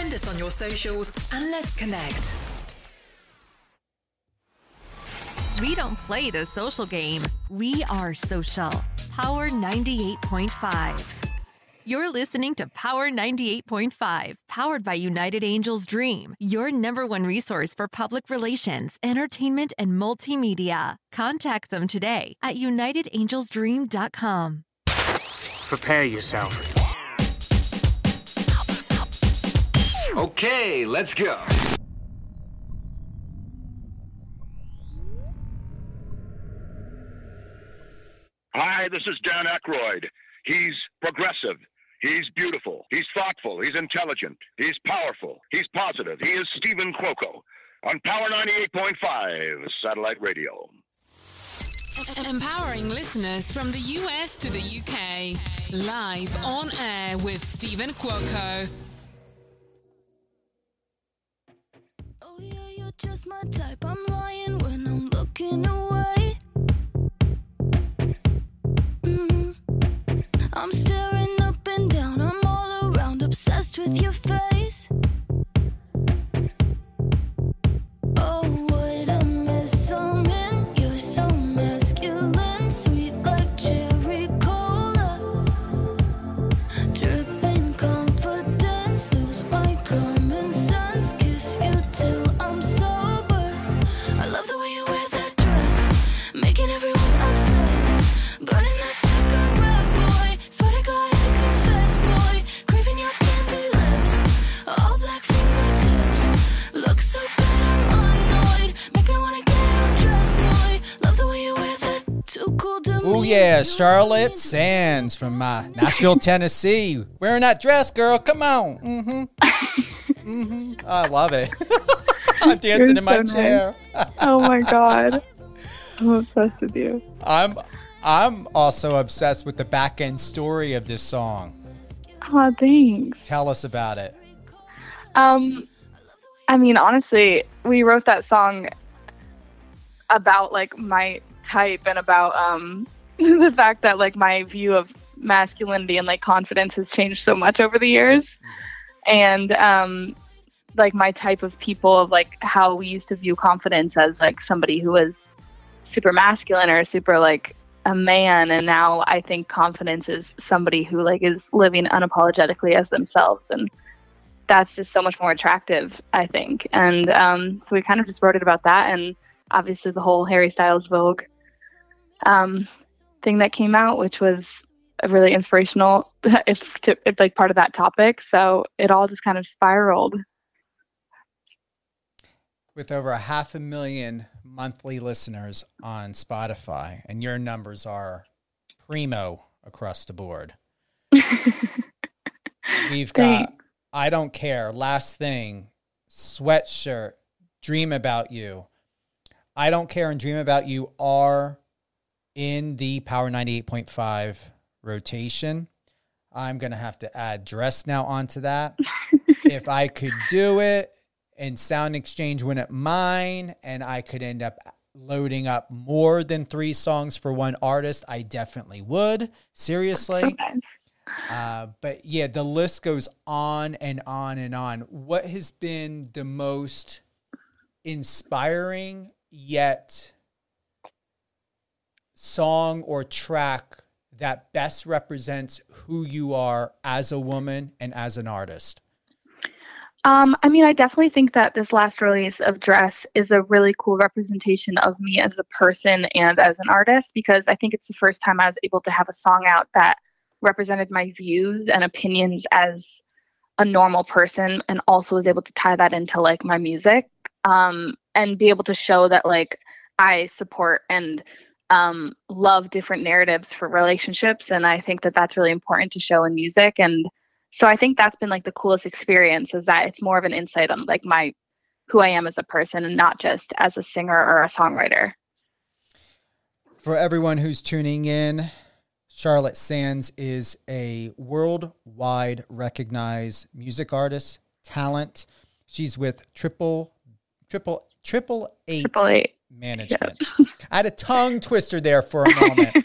Friend us on your socials and let's connect. We don't play the social game. We are social. Power 98.5. You're listening to Power 98.5, powered by United Angels Dream, your number one resource for public relations, entertainment, and multimedia. Contact them today at unitedangelsdream.com. Prepare yourself. Okay, let's go. Hi, this is Dan Aykroyd. He's progressive. He's beautiful. He's thoughtful. He's intelligent. He's powerful. He's positive. He is Stephen Cuoco on Power 98.5 Satellite Radio. Empowering listeners from the US to the UK. Live on air with Stephen Cuoco. You're just my type. I'm lying when I'm looking away. Mm. I'm staring up and down. I'm all around, obsessed with your face. Charlotte Sands from uh, Nashville, Tennessee, wearing that dress, girl. Come on. Mm-hmm. mm-hmm. I love it. I'm dancing You're in my so nice. chair. Oh my god. I'm obsessed with you. I'm I'm also obsessed with the back end story of this song. Oh, thanks. Tell us about it. Um, I mean, honestly, we wrote that song about like my type and about um the fact that like my view of masculinity and like confidence has changed so much over the years, and um like my type of people of like how we used to view confidence as like somebody who was super masculine or super like a man. And now i think confidence is somebody who like is living unapologetically as themselves. And that's just so much more attractive i think. And um, so we kind of just wrote it about that. And obviously the whole harry styles vogue um, thing that came out which was a really inspirational if, to, if like part of that topic so it all just kind of spiraled With over a half a million monthly listeners on Spotify, and your numbers are primo across the board. We've got Thanks. I don't care. Last thing, sweatshirt, dream about you. I don't care and dream about you are in the Power 98.5 rotation. I'm going to have to add dress now onto that. if I could do it and Sound Exchange wouldn't mine, and I could end up loading up more than three songs for one artist, I definitely would. Seriously. so nice. Uh, but yeah, the list goes on and on and on. What has been the most inspiring yet song or track that best represents who you are as a woman and as an artist? Um, I mean, I definitely think that this last release of Dress is a really cool representation of me as a person and as an artist because I think it's the first time I was able to have a song out that represented my views and opinions as a normal person and also was able to tie that into like my music um, and be able to show that like I support and um, love different narratives for relationships. And I think that that's really important to show in music. And so I think that's been like the coolest experience is that it's more of an insight on like my who I am as a person and not just as a singer or a songwriter. For everyone who's tuning in, Charlotte Sands is a worldwide recognized music artist, talent. She's with Triple Triple Triple Eight Triple eight. Management. I had a tongue twister there for a moment,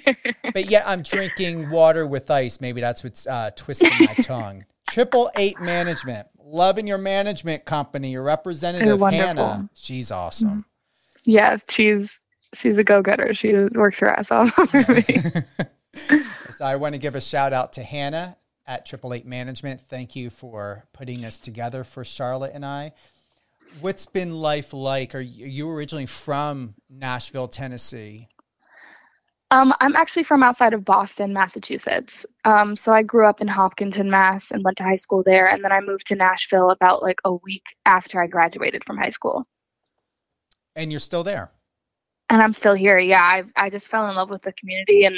but yet I'm drinking water with ice. Maybe that's what's uh, twisting my tongue. Triple Eight Management. loving your management company, your representative. Hannah. She's awesome. Yeah, she's she's a go getter. She works her ass off for me. So I want to give a shout out to Hannah at Triple Eight Management. Thank you for putting this together for Charlotte and I. What's been life like? Are you, you originally from Nashville, Tennessee? Um, I'm actually from outside of Boston, Massachusetts. Um, so I grew up in Hopkinton, Mass, and went to high school there, and then I moved to Nashville about like a week after I graduated from high school. And you're still there. And I'm still here. Yeah, I I just fell in love with the community and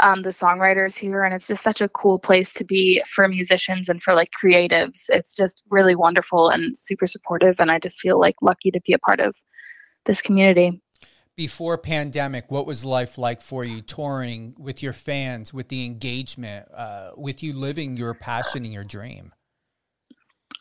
um, the songwriters here, and it's just such a cool place to be for musicians and for like creatives. It's just really wonderful and super supportive, and I just feel like lucky to be a part of this community. Before pandemic, what was life like for you touring with your fans, with the engagement, uh, with you living your passion and your dream?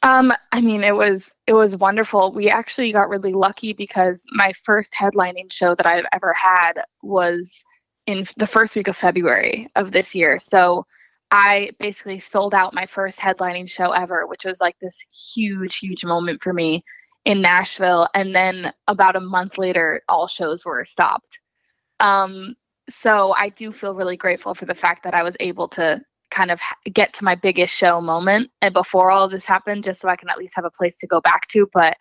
Um, I mean, it was it was wonderful. We actually got really lucky because my first headlining show that I've ever had was in the first week of February of this year. So I basically sold out my first headlining show ever, which was like this huge, huge moment for me in Nashville. And then about a month later, all shows were stopped. Um, so I do feel really grateful for the fact that I was able to kind of get to my biggest show moment and before all this happened, just so I can at least have a place to go back to. But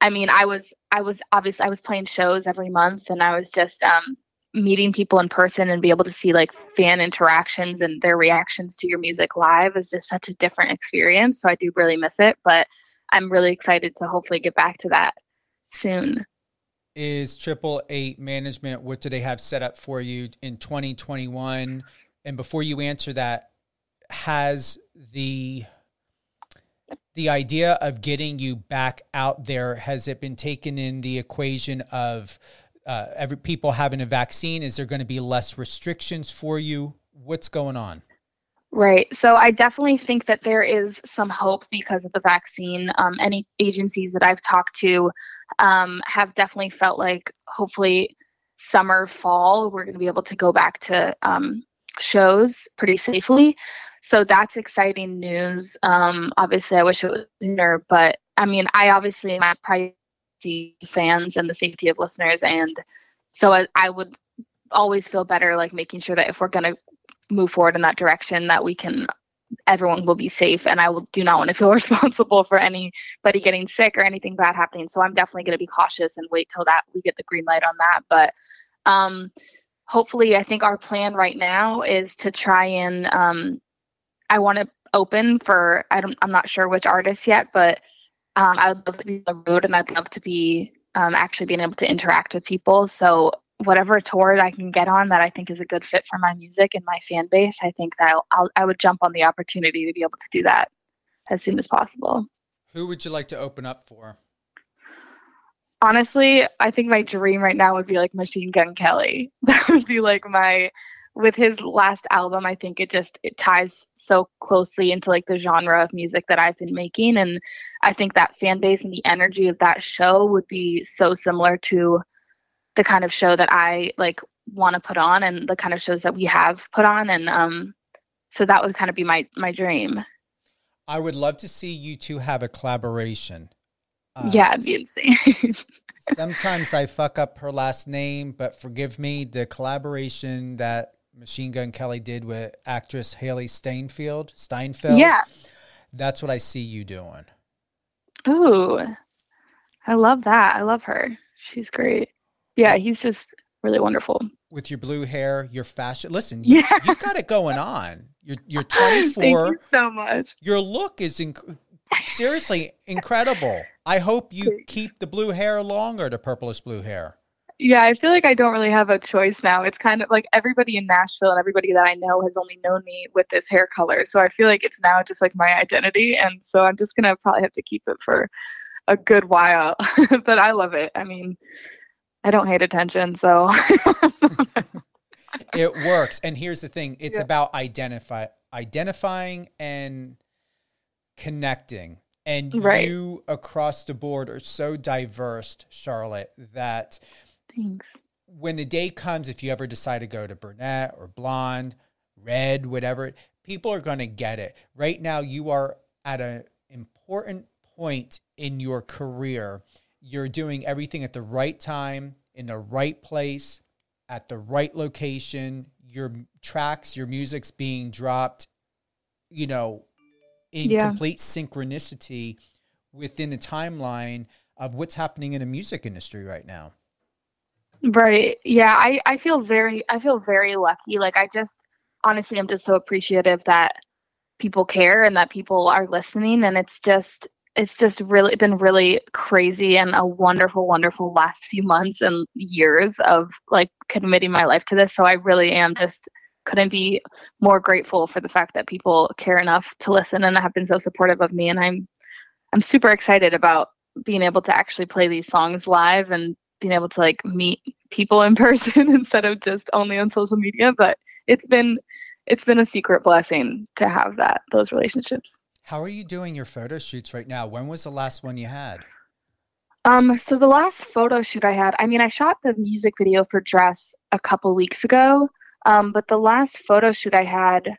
I mean, I was, I was obviously, I was playing shows every month and I was just, um, meeting people in person and be able to see like fan interactions and their reactions to your music live is just such a different experience. So I do really miss it, but I'm really excited to hopefully get back to that soon. Is Triple Eight Management, what do they have set up for you in 2021? And before you answer that, has the the idea of getting you back out there has it been taken in the equation of uh, every people having a vaccine? Is there going to be less restrictions for you? What's going on? Right. So I definitely think that there is some hope because of the vaccine. Um, any agencies that I've talked to um, have definitely felt like hopefully summer, fall, we're going to be able to go back to um, shows pretty safely. So that's exciting news. Um, obviously, I wish it was sooner, but I mean, I obviously my priority fans and the safety of listeners, and so I, I would always feel better like making sure that if we're going to move forward in that direction that we can everyone will be safe and i will do not want to feel responsible for anybody getting sick or anything bad happening. So i'm definitely going to be cautious and wait till that we get the green light on that. But um hopefully i think our plan right now is to try and um i want to open for i don't i'm not sure which artist yet but um i would love to be on the road and i'd love to be um actually being able to interact with people so whatever tour I can get on that I think is a good fit for my music and my fan base, I think that I'll, I'll, I would jump on the opportunity to be able to do that as soon as possible. Who would you like to open up for? Honestly, I think my dream right now would be like Machine Gun Kelly. That would be like my with his last album, I think it just it ties so closely into like the genre of music that I've been making and I think that fan base and the energy of that show would be so similar to the kind of show that I like want to put on and the kind of shows that we have put on and um so that would kind of be my my dream. I would love to see you two have a collaboration. Uh, yeah, it'd be insane. sometimes I fuck up her last name, but forgive me. The collaboration that Machine Gun Kelly did with actress Hailee Steinfeld, Steinfeld. yeah. That's what I see you doing. Ooh. I love that. I love her. She's great. Yeah, he's just really wonderful. With your blue hair, your fashion. Listen, you, Yeah. you've got it going on. You're you're 24. Thank you so much. Your look is inc- seriously incredible. I hope you Thanks. keep the blue hair longer, the purplish blue hair. Yeah, I feel like I don't really have a choice now. It's kind of like everybody in Nashville and everybody that I know has only known me with this hair color. So I feel like it's now just like my identity. And so I'm just going to probably have to keep it for a good while. but I love it. I mean, I don't hate attention. So It works. And here's the thing, it's Yeah. about identify identifying and connecting. And Right. you across the board are so diverse, Charlotte, that thanks. when the day comes, if you ever decide to go to brunette or blonde, red, whatever, people are going to get it. Right now, you are at an important point in your career. You're doing everything at the right time, in the right place, at the right location. Your tracks, your music's being dropped, you know, in Yeah. complete synchronicity within the timeline of what's happening in the music industry right now. Right. Yeah, I I feel very I feel very lucky. Like I just honestly I'm just so appreciative that people care and that people are listening and it's just it's just really been really crazy and a wonderful wonderful last few months and years of like committing my life to this. So I really am just couldn't be more grateful for the fact that people care enough to listen and have been so supportive of me and I'm I'm super excited about being able to actually play these songs live and being able to like meet people in person instead of just only on social media but it's been it's been a secret blessing to have that those relationships How are you doing your photo shoots right now? When was the last one you had? um so the last photo shoot i had i mean i shot the music video for dress a couple weeks ago um but the last photo shoot i had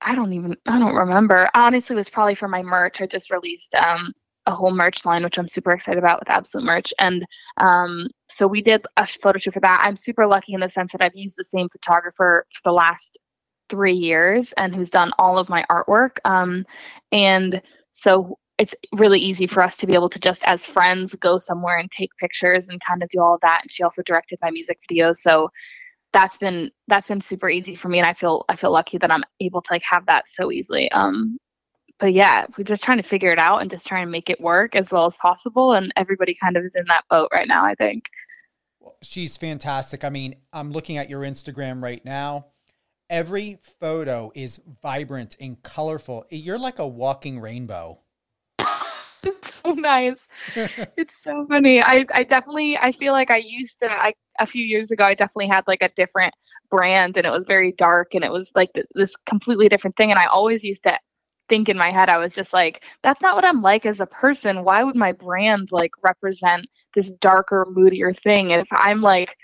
i don't even i don't remember honestly it was probably for my merch i just released um a whole merch line which i'm super excited about with absolute merch. And um so we did a photo shoot for that. I'm super lucky in the sense that i've used the same photographer for the last three years and who's done all of my artwork. Um and so it's really easy for us to be able to just as friends go somewhere and take pictures and kind of do all of that. And she also directed my music videos so that's been that's been super easy for me. And i feel i feel lucky that i'm able to like have that so easily. Um but yeah we're just trying to figure it out and just trying to make it work as well as possible and everybody kind of is in that boat right now i think She's fantastic. I mean, I'm looking at your Instagram right now. Every photo is vibrant and colorful. You're like a walking rainbow. it's so nice it's so funny i i definitely i feel like i used to i a few years ago i definitely had like a different brand and it was very dark and it was like th- this completely different thing and i always used to think in my head i was just like that's not what i'm like as a person. Why would my brand like represent this darker moodier thing? If i'm like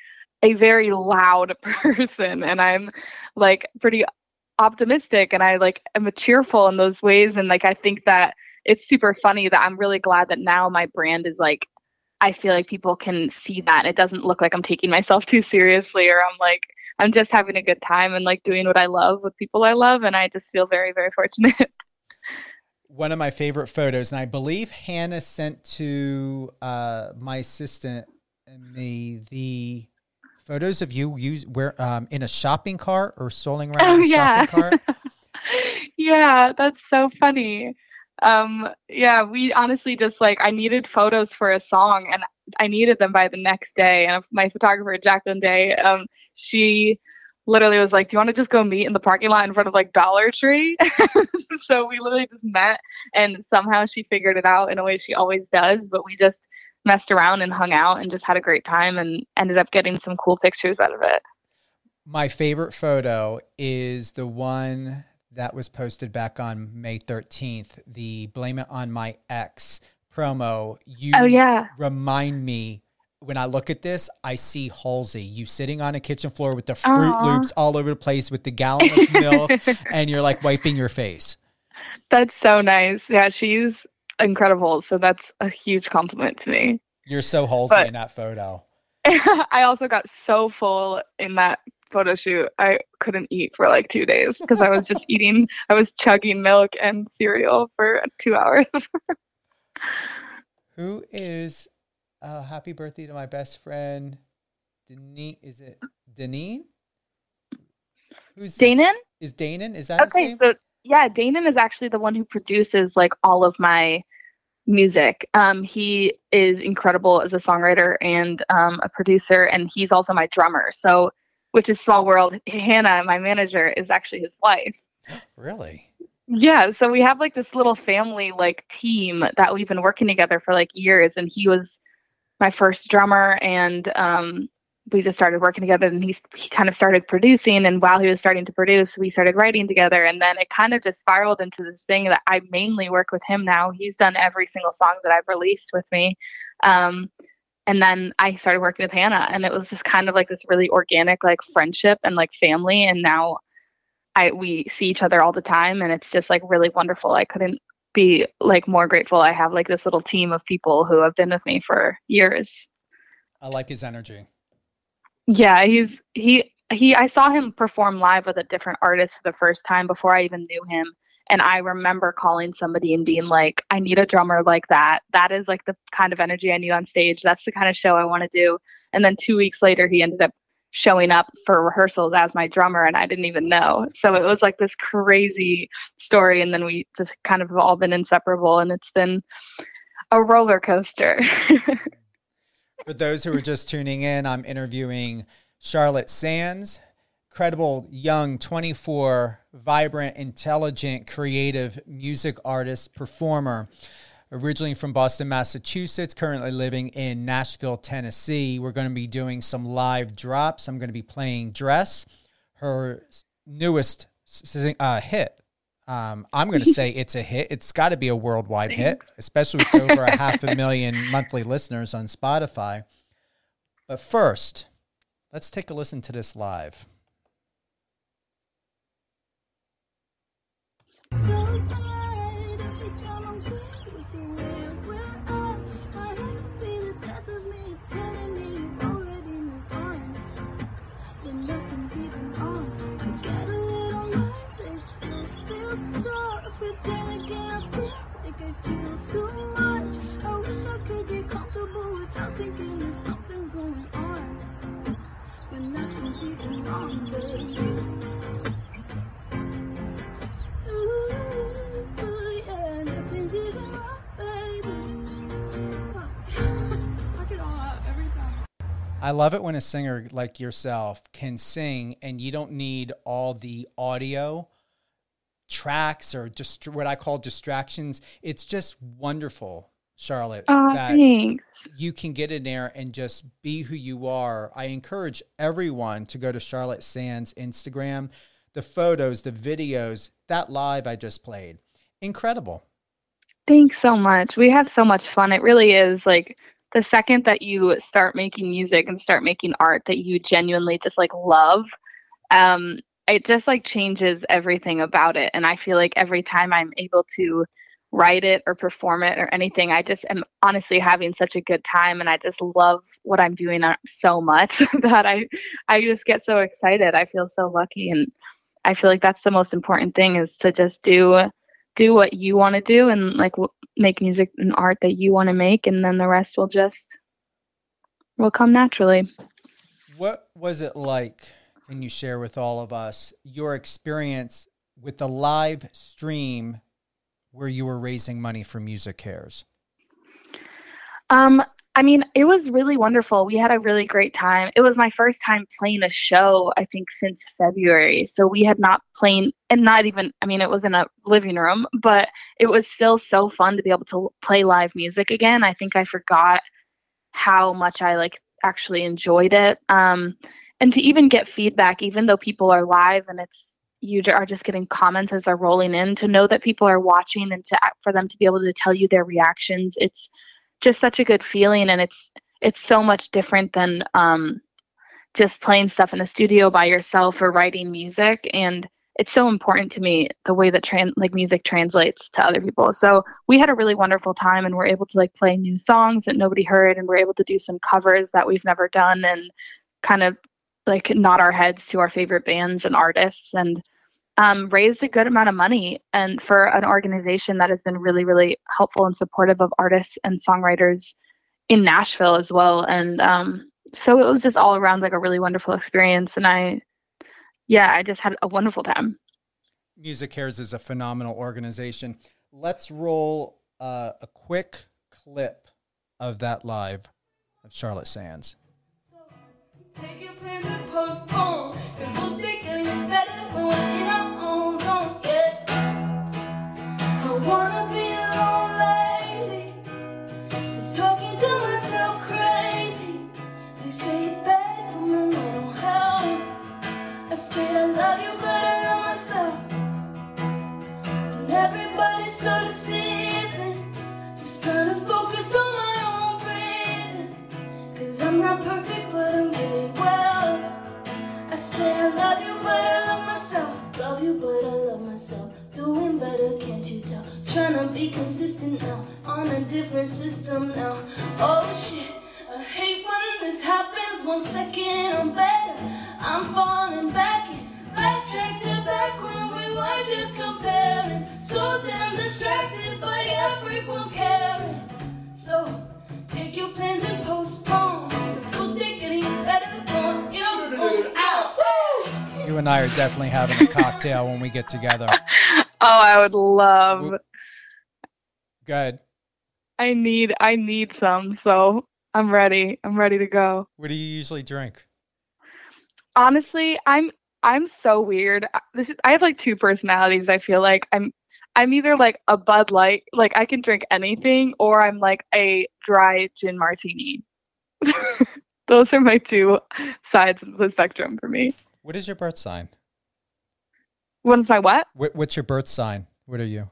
a very loud person and i'm like pretty optimistic and i like am a cheerful in those ways and like i think that it's super funny that I'm really glad that now my brand is like I feel like people can see that. It doesn't look like I'm taking myself too seriously or I'm like I'm just having a good time and like doing what I love with people I love and I just feel very very fortunate. One of my favorite photos, and I believe Hannah sent to uh, my assistant and me the photos of you use where um, in a shopping cart or strolling around Oh, in a yeah. shopping cart. yeah, that's so funny. Um yeah, we honestly just like I needed photos for a song and I needed them by the next day and my photographer Jacqueline Day um she literally was like, "Do you want to just go meet in the parking lot in front of like Dollar Tree?" so we literally just met and somehow she figured it out in a way she always does, but we just messed around and hung out and just had a great time and ended up getting some cool pictures out of it. My favorite photo is the one that was posted back on May 13th, the Blame It On My Ex promo. You Oh, yeah. remind me when I look at this, I see Halsey, you sitting on a kitchen floor with the Froot Aw. Loops all over the place with the gallon of milk, and you're like wiping your face. That's so nice. Yeah, she's incredible. So that's a huge compliment to me. You're so Halsey But- in that photo. I also got so full in that photo shoot. I couldn't eat for like two days because I was just eating, I was chugging milk and cereal for two hours. Who is uh, happy birthday to my best friend, Deneen? Is it Deneen? Who's? Danon? Is Danon? Is that his Okay, name? so yeah, Danon is actually the one who produces like all of my music. Um, he is incredible as a songwriter and um, a producer, and he's also my drummer. So, which is small world. Hannah, my manager, is actually his wife. really? Yeah, so we have like this little family like team that we've been working together for like years and he was my first drummer and um we just started working together and he's he kind of started producing and while he was starting to produce we started writing together and then it kind of just spiraled into this thing that I mainly work with him now. He's done every single song that I've released with me. Um and then I started working with Hannah and it was just kind of like this really organic like friendship and like family and now I we see each other all the time and it's just like really wonderful. I couldn't be like more grateful I have like this little team of people who have been with me for years. I like his energy. Yeah, he's he he I saw him perform live with a different artist for the first time before I even knew him and I remember calling somebody and being like I need a drummer like that. That is like the kind of energy I need on stage. That's the kind of show I want to do. And then 2 weeks later he ended up showing up for rehearsals as my drummer and I didn't even know. So it was like this crazy story and then we just kind of all been inseparable and it's been a roller coaster. For those who are just tuning in, I'm interviewing Charlotte Sands, credible young 24, vibrant, intelligent, creative music artist, performer. Originally from Boston, Massachusetts, currently living in Nashville, Tennessee. We're going to be doing some live drops. I'm going to be playing Dress, her newest uh, hit. Um, I'm going to say it's a hit. It's got to be a worldwide hit, especially with over a half a million monthly listeners on Spotify. But first, let's take a listen to this live. I love it when a singer like yourself can sing and you don't need all the audio tracks or just what I call distractions. It's just wonderful, Charlotte. Oh, that thanks. You can get in there and just be who you are. I encourage everyone to go to Charlotte Sands Instagram. The photos, the videos, that live I just played. Incredible. Thanks so much. We have so much fun. It really is like the second that you start making music and start making art that you genuinely just like love um it just like changes everything about it and i feel like every time i'm able to write it or perform it or anything. I just am honestly having such a good time and i just love what i'm doing uh, so much that i i just get so excited. I feel so lucky and i feel like that's the most important thing is to just do do what you want to do and like w- make music and art that you want to make and then the rest will just will come naturally. What was it like can you share with all of us your experience with the live stream where you were raising money for MusiCares um I mean, it was really wonderful. We had a really great time. It was my first time playing a show, I think, since February. So we had not played, and not even, I mean, it was in a living room, but it was still so fun to be able to play live music again. I think I forgot how much I like actually enjoyed it. Um, and to even get feedback, even though people are live and it's, you are just getting comments as they're rolling in, to know that people are watching and to for them to be able to tell you their reactions, it's just such a good feeling and it's it's so much different than um, just playing stuff in the studio by yourself or writing music. And it's so important to me the way that trans like music translates to other people. So we had a really wonderful time and we're able to like play new songs that nobody heard and we're able to do some covers that we've never done and kind of like nod our heads to our favorite bands and artists and um, raised a good amount of money and for an organization that has been really really helpful and supportive of artists and songwriters in nashville as well. And um, so it was just all around like a really wonderful experience. And i yeah i just had a wonderful time. MusiCares is a phenomenal organization. Let's roll uh, a quick clip of that live of charlotte sands Take your plans and postpone, cause we'll stay getting better when we're in our own zone, yeah. I wanna be alone lately. It's talking to myself crazy. They say it's bad for my mental health. I said I love you, but I love myself. And everybody's so deceiving. Just gotta focus on my own breathing. Cause I'm not perfect, but I'm better, can't you tell? trying to be consistent now. On a different system now. Oh shit. I hate when this happens. One second I'm better. I'm falling back in. Backtrack to back when we were just comparing. So damn distracted by everyone caring. So take your plans and postpone. Cause we'll stay getting better on in our own out. You and I are definitely having a cocktail when we get together. Oh, I would love. Good. I need I need some, so I'm ready. I'm ready to go. What do you usually drink? Honestly, I'm I'm so weird. I- This is I have like two personalities. I feel like I'm I'm either like a Bud Light, like I can drink anything, or I'm like a dry gin martini. Those are my two sides of the spectrum for me. What is your birth sign? What's my what? What, what's your birth sign? What are you?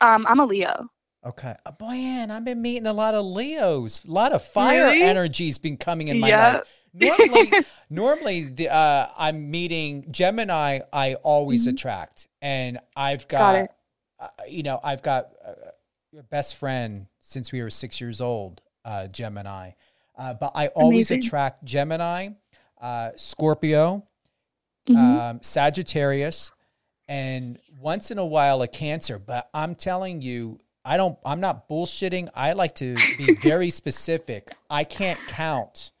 Um, I'm a Leo. Okay. Oh, boy, Ann, I've been meeting a lot of Leos. A lot of fire Really? energy's been coming in my Yeah. life. Normally, normally the, uh, I'm meeting Gemini. I always attract, and I've got, Mm-hmm. Got. Uh, you know, I've got uh, a best friend since we were six years old, uh, Gemini. Uh, but I always Amazing. attract Gemini, uh, Scorpio, Mhm. um, Sagittarius, and once in a while a Cancer. But I'm telling you, I don't. I'm not bullshitting. I like to be very specific. I can't count.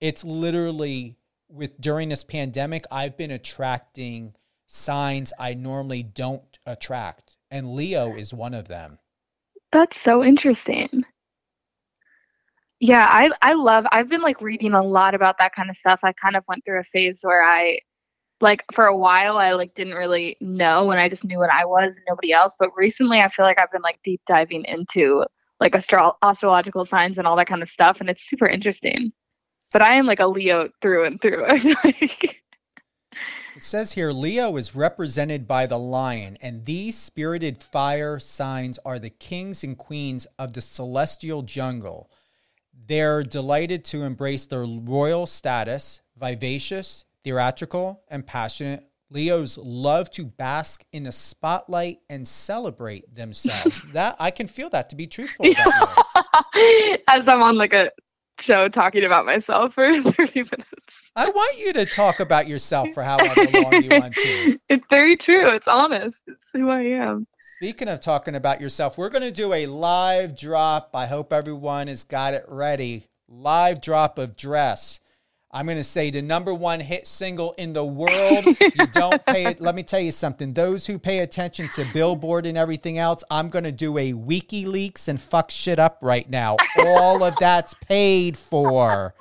It's literally with during this pandemic, I've been attracting signs I normally don't attract, and Leo is one of them. That's so interesting. Yeah, I I love I've been like reading a lot about that kind of stuff. I kind of went through a phase where I like for a while I like didn't really know and I just knew what I was and nobody else, but recently I feel like I've been like deep diving into like astro- astrological signs and all that kind of stuff and it's super interesting. But I am like a Leo through and through. Like It says here Leo is represented by the lion, and these spirited fire signs are the kings and queens of the celestial jungle. They're delighted to embrace their royal status, vivacious, theatrical, and passionate. Leos love to bask in the spotlight and celebrate themselves. that I can feel that to be truthful as I'm on like a show talking about myself for 30 minutes. I want you to talk about yourself for however long you want to. It's very true. It's honest. It's who I am. Speaking of talking about yourself, we're going to do a live drop. I hope everyone has got it ready. Live drop of Dress. I'm going to say the number one hit single in the world. you don't pay it. Let me tell you something. Those who pay attention to Billboard and everything else, I'm going to do a WikiLeaks and fuck shit up right now. All of that's paid for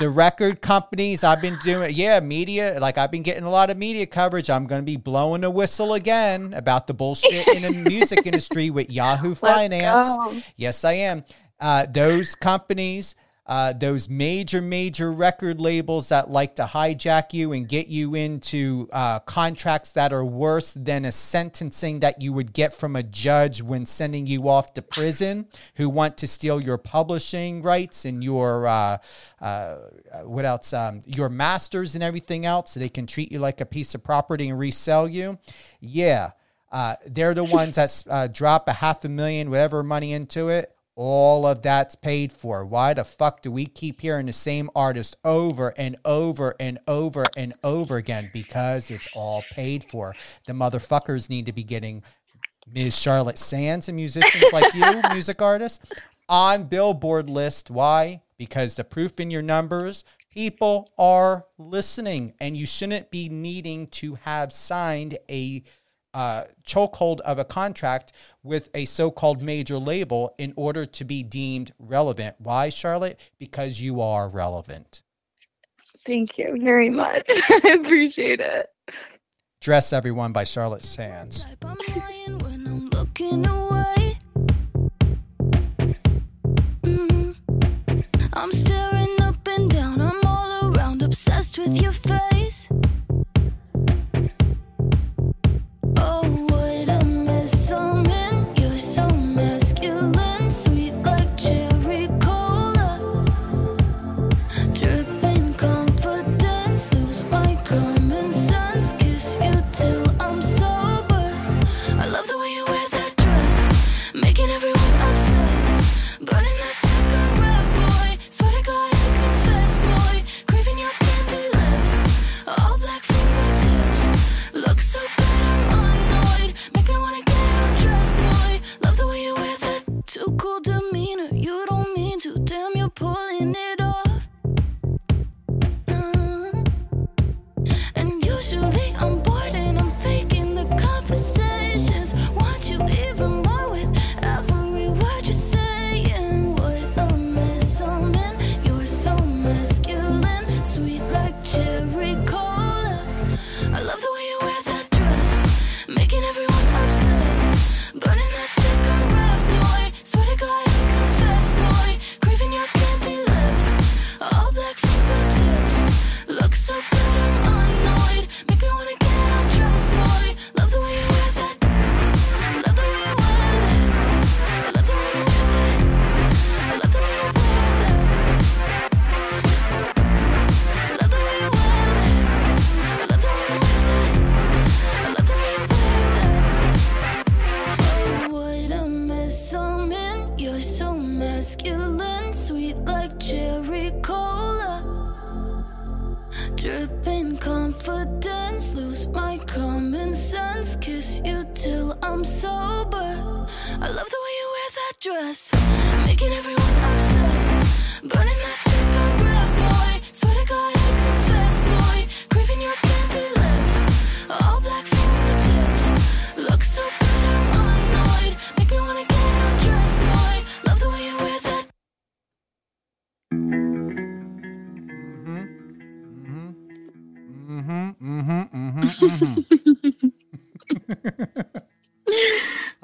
the record companies I've been doing, yeah, media, like I've been getting a lot of media coverage. I'm going to be blowing a whistle again about the bullshit in the music industry with Yahoo Finance. go. Yes, I am. Uh, those companies, uh, those major, major record labels that like to hijack you and get you into uh, contracts that are worse than a sentencing that you would get from a judge when sending you off to prison, who want to steal your publishing rights and your uh, uh, what else, um, your masters and everything else, so they can treat you like a piece of property and resell you. Yeah. Uh, they're the ones that uh, drop a half a million, whatever money into it. All of that's paid for. Why the fuck do we keep hearing the same artist over and over and over and over again? Because it's all paid for. The motherfuckers need to be getting Ms. Charlotte Sands and musicians like you, music artists, on Billboard list. Why? Because the proof in your numbers, people are listening, and you shouldn't be needing to have signed a uh, chokehold of a contract with a so-called major label in order to be deemed relevant. Why, Charlotte? Because you are relevant. Thank you very much. I appreciate it. Dress Everyone by Charlotte Sands. Type I'm lying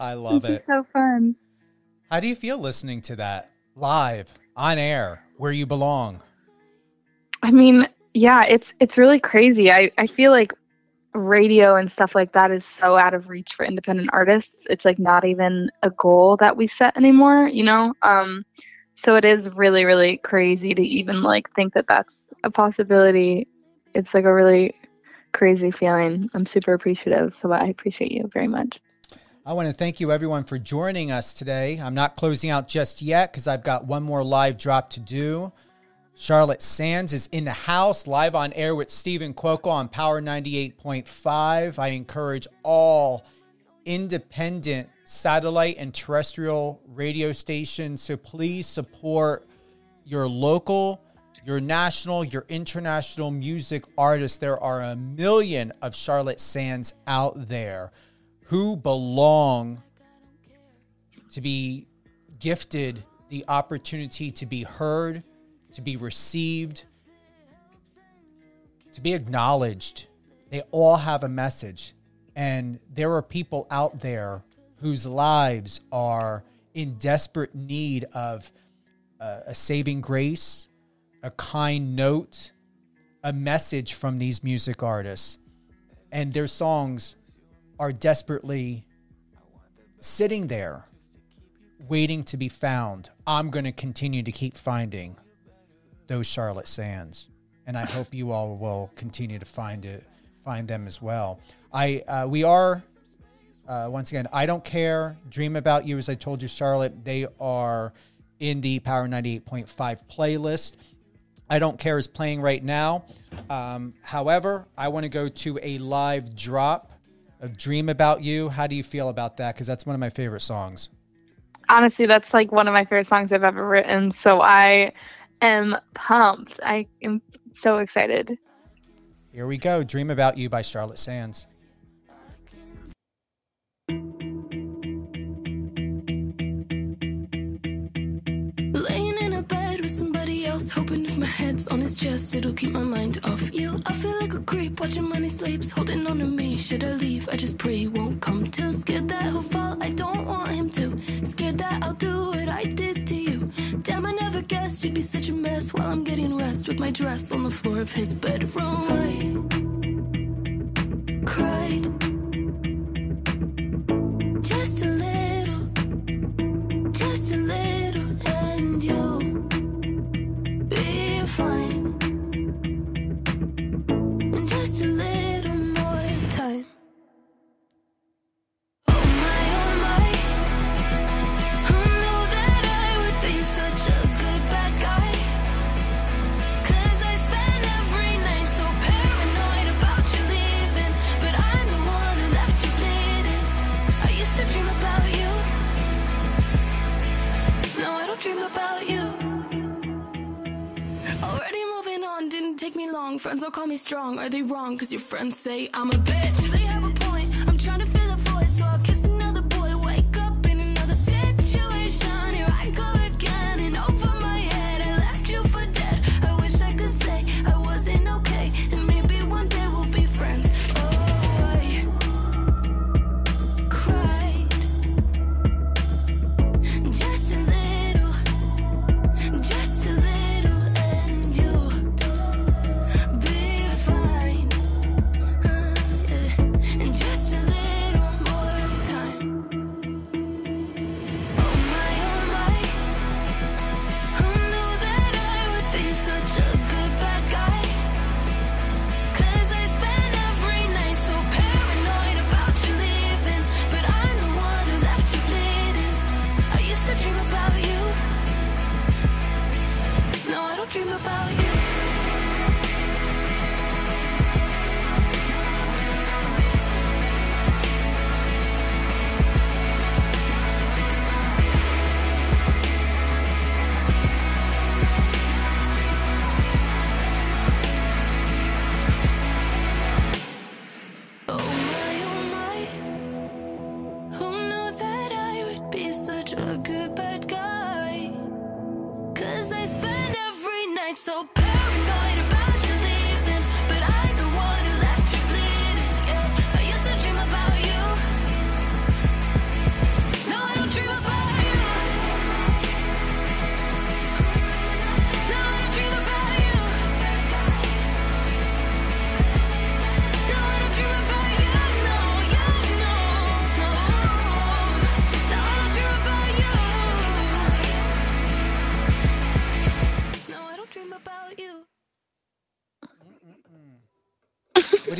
I love it. this it. is so fun. How do you feel listening to that live on air where you belong? I mean, yeah, it's it's really crazy. I I feel like radio and stuff like that is so out of reach for independent artists. It's like not even a goal that we set anymore, you know? Um so it is really really crazy to even like think that that's a possibility. It's like a really crazy feeling. I'm super appreciative. So I appreciate you very much. I want to thank you, everyone, for joining us today. I'm not closing out just yet because I've got one more live drop to do. Charlotte Sands is in the house, live on air with Stephen Cuoco on Power 98.5. I encourage all independent satellite and terrestrial radio stations to please support your local, your national, your international music artists. There are a million of Charlotte Sands out there who belong to be gifted the opportunity to be heard, to be received, to be acknowledged. They all have a message. And there are people out there whose lives are in desperate need of uh, a saving grace, a kind note, a message from these music artists. And their songs are desperately sitting there waiting to be found. I'm going to continue to keep finding those Charlotte Sands, and I hope you all will continue to find it, find them as well. I uh, we are uh, once again. I don't care. Dream about you, as I told you, Charlotte. They are in the Power 98.5 playlist. I don't care is playing right now. Um, however, I want to go to a live drop of Dream About You. How do you feel about that? Because that's one of my favorite songs. Honestly, that's like one of my favorite songs I've ever written. So I am pumped. I am so excited. Here we go. Dream About You by Charlotte Sands. My head's on his chest, it'll keep my mind off you. I feel like a creep watching money sleeps, holding on to me. Should I leave? I just pray he won't come to. Scared that he'll fall, I don't want him to. Scared that I'll do what I did to you. Damn, I never guessed you'd be such a mess while I'm getting rest with my dress on the floor of his bedroom. I cried. Strong. Are they wrong? Cause your friends say I'm a bitch.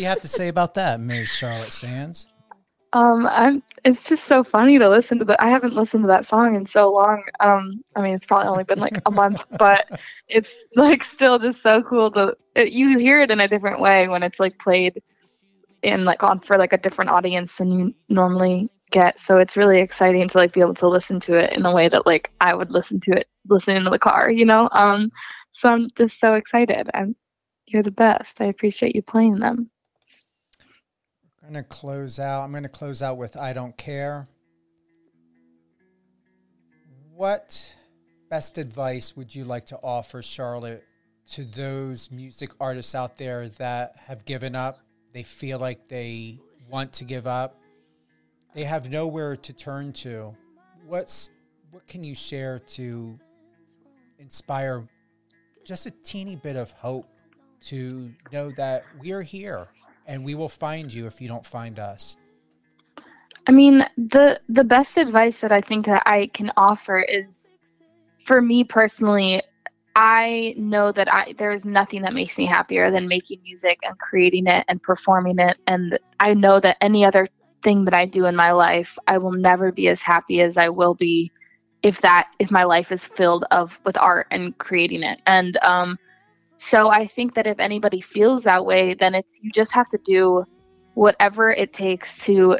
You have to say about that, Ms. Charlotte Sands? Um, I'm. It's just so funny to listen to the. I haven't listened to that song in so long. Um, I mean, it's probably only been like a month, but it's like still just so cool to. It, you hear it in a different way when it's like played in like on for like a different audience than you normally get. So it's really exciting to like be able to listen to it in a way that like I would listen to it listening to the car, you know. Um, so I'm just so excited. I'm. You're the best. I appreciate you playing them. I'm going to close out. I'm going to close out with I Don't Care. What best advice would you like to offer, Charlotte, to those music artists out there that have given up? They feel like they want to give up. They have nowhere to turn to. What's what can you share to inspire just a teeny bit of hope to know that we're here and we will find you if you don't find us. I mean, the the best advice that I think that I can offer is for me personally, I know that I there's nothing that makes me happier than making music and creating it and performing it and I know that any other thing that I do in my life, I will never be as happy as I will be if that if my life is filled of with art and creating it. And um so I think that if anybody feels that way, then it's you just have to do whatever it takes to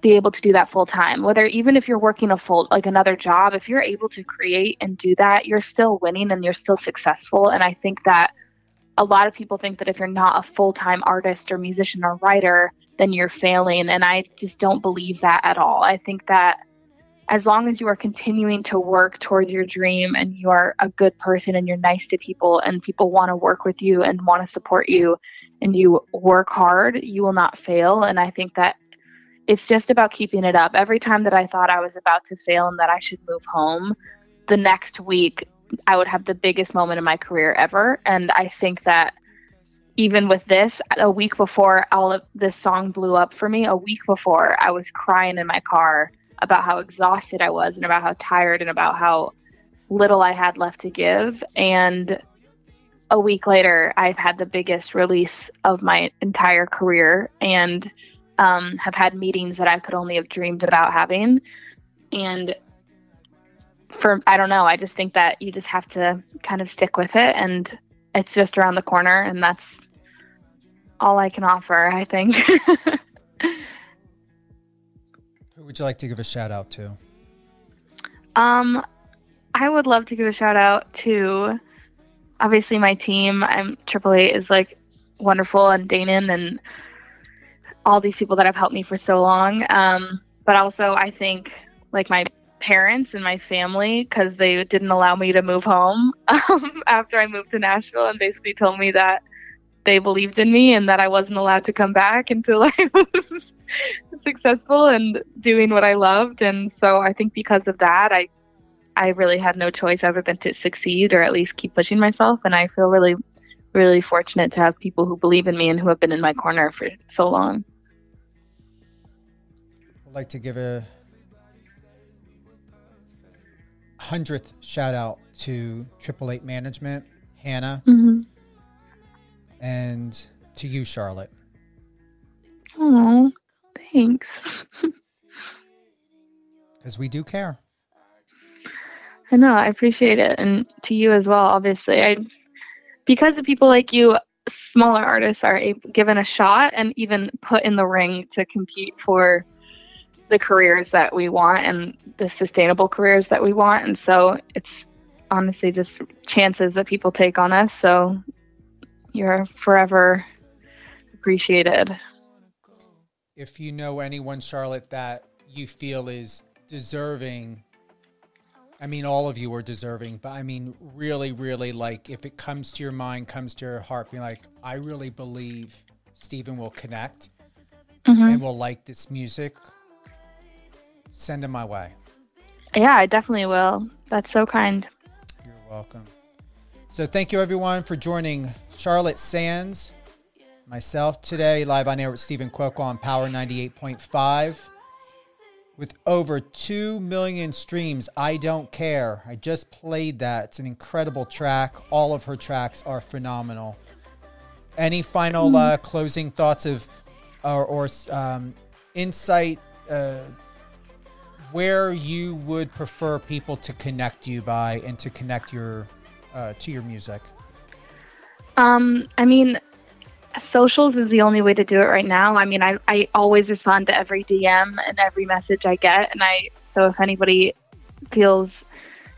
be able to do that full time. Whether even if you're working a full like another job, if you're able to create and do that, you're still winning and you're still successful. And I think that a lot of people think that if you're not a full-time artist or musician or writer, then you're failing and I just don't believe that at all. I think that as long as you are continuing to work towards your dream and you are a good person and you're nice to people and people want to work with you and want to support you and you work hard, you will not fail. And I think that it's just about keeping it up. Every time that I thought I was about to fail and that I should move home, the next week I would have the biggest moment in my career ever. And I think that even with this, a week before all of this song blew up for me, a week before, I was crying in my car about how exhausted I was and about how tired and about how little I had left to give. And a week later, I've had the biggest release of my entire career and um, have had meetings that I could only have dreamed about having. And for, I don't know, I just think that you just have to kind of stick with it and it's just around the corner. And that's all I can offer, I think. Who would you like to give a shout out to? Um, I would love to give a shout out to obviously my team. I'm Triple Eight is like wonderful and Danon and all these people that have helped me for so long. Um, but also I think like my parents and my family because they didn't allow me to move home um, after I moved to Nashville and basically told me that they believed in me and that I wasn't allowed to come back until I was successful and doing what I loved. And so I think because of that, I I really had no choice other than to succeed or at least keep pushing myself. And I feel really, really fortunate to have people who believe in me and who have been in my corner for so long. I'd like to give a hundredth shout out to Triple Eight Management, Hannah, Mm-hmm. And to you, Charlotte. Oh, thanks. Because we do care. I know, I appreciate it. And to you as well, obviously. I because of people like you, smaller artists are able, given a shot and even put in the ring to compete for the careers that we want and the sustainable careers that we want. And so it's honestly just chances that people take on us. So you're forever appreciated. If you know anyone, Charlotte, that you feel is deserving I mean, all of you are deserving, but I mean, really, really, like, if it comes to your mind, comes to your heart, being like, I really believe Stephen will connect mm-hmm. and will like this music, send him my way. Yeah, I definitely will. That's so kind. You're welcome. So, thank you everyone for joining Charlotte Sands, myself today, live on air with Stephen Cuoco on Power 98.5. With over 2 million streams, I Don't Care. I just played that. It's an incredible track. All of her tracks are phenomenal. Any final uh, closing thoughts of or, or um, insight uh, where you would prefer people to connect you by and to connect your uh, to your music? Um, I mean, socials is the only way to do it right now. I mean, I, I always respond to every DM and every message I get. And I, so if anybody feels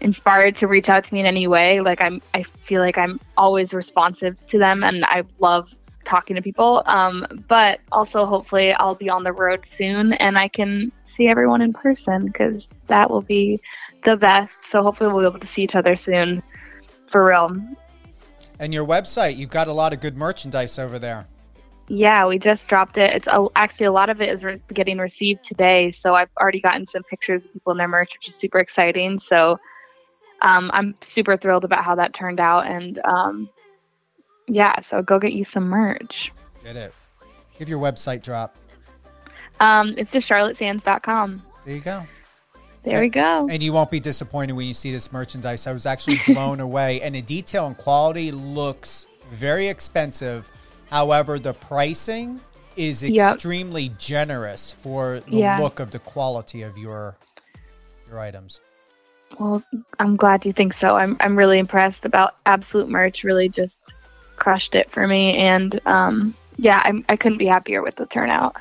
inspired to reach out to me in any way, like I'm, I feel like I'm always responsive to them and I love talking to people. Um, but also hopefully I'll be on the road soon and I can see everyone in person because that will be the best. So hopefully we'll be able to see each other soon for real. And your website, you've got a lot of good merchandise over there. Yeah, we just dropped it. It's a, actually a lot of it is re- getting received today. So I've already gotten some pictures of people in their merch, which is super exciting. So um, I'm super thrilled about how that turned out. And um, yeah, so go get you some merch. Get it. Give your website drop. Um, it's just charlottesands.com. There you go. There we go. And you won't be disappointed when you see this merchandise. I was actually blown away. And the detail and quality looks very expensive. However, the pricing is Yep. extremely generous for the Yeah. look of the quality of your your items. Well, I'm glad you think so. I'm I'm really impressed about Absolute Merch. Really just crushed it for me, and um, yeah, I'm, I couldn't be happier with the turnout.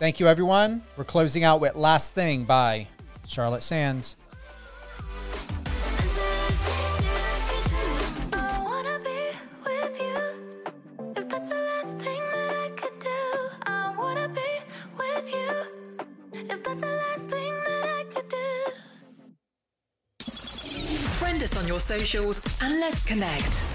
Thank you, everyone. We're closing out with Last Thing by Charlotte Sands. I wanna be with you. If that's the last thing that I could do, I wanna be with you. If that's the last thing that I could do. Friend us on your socials and let's connect.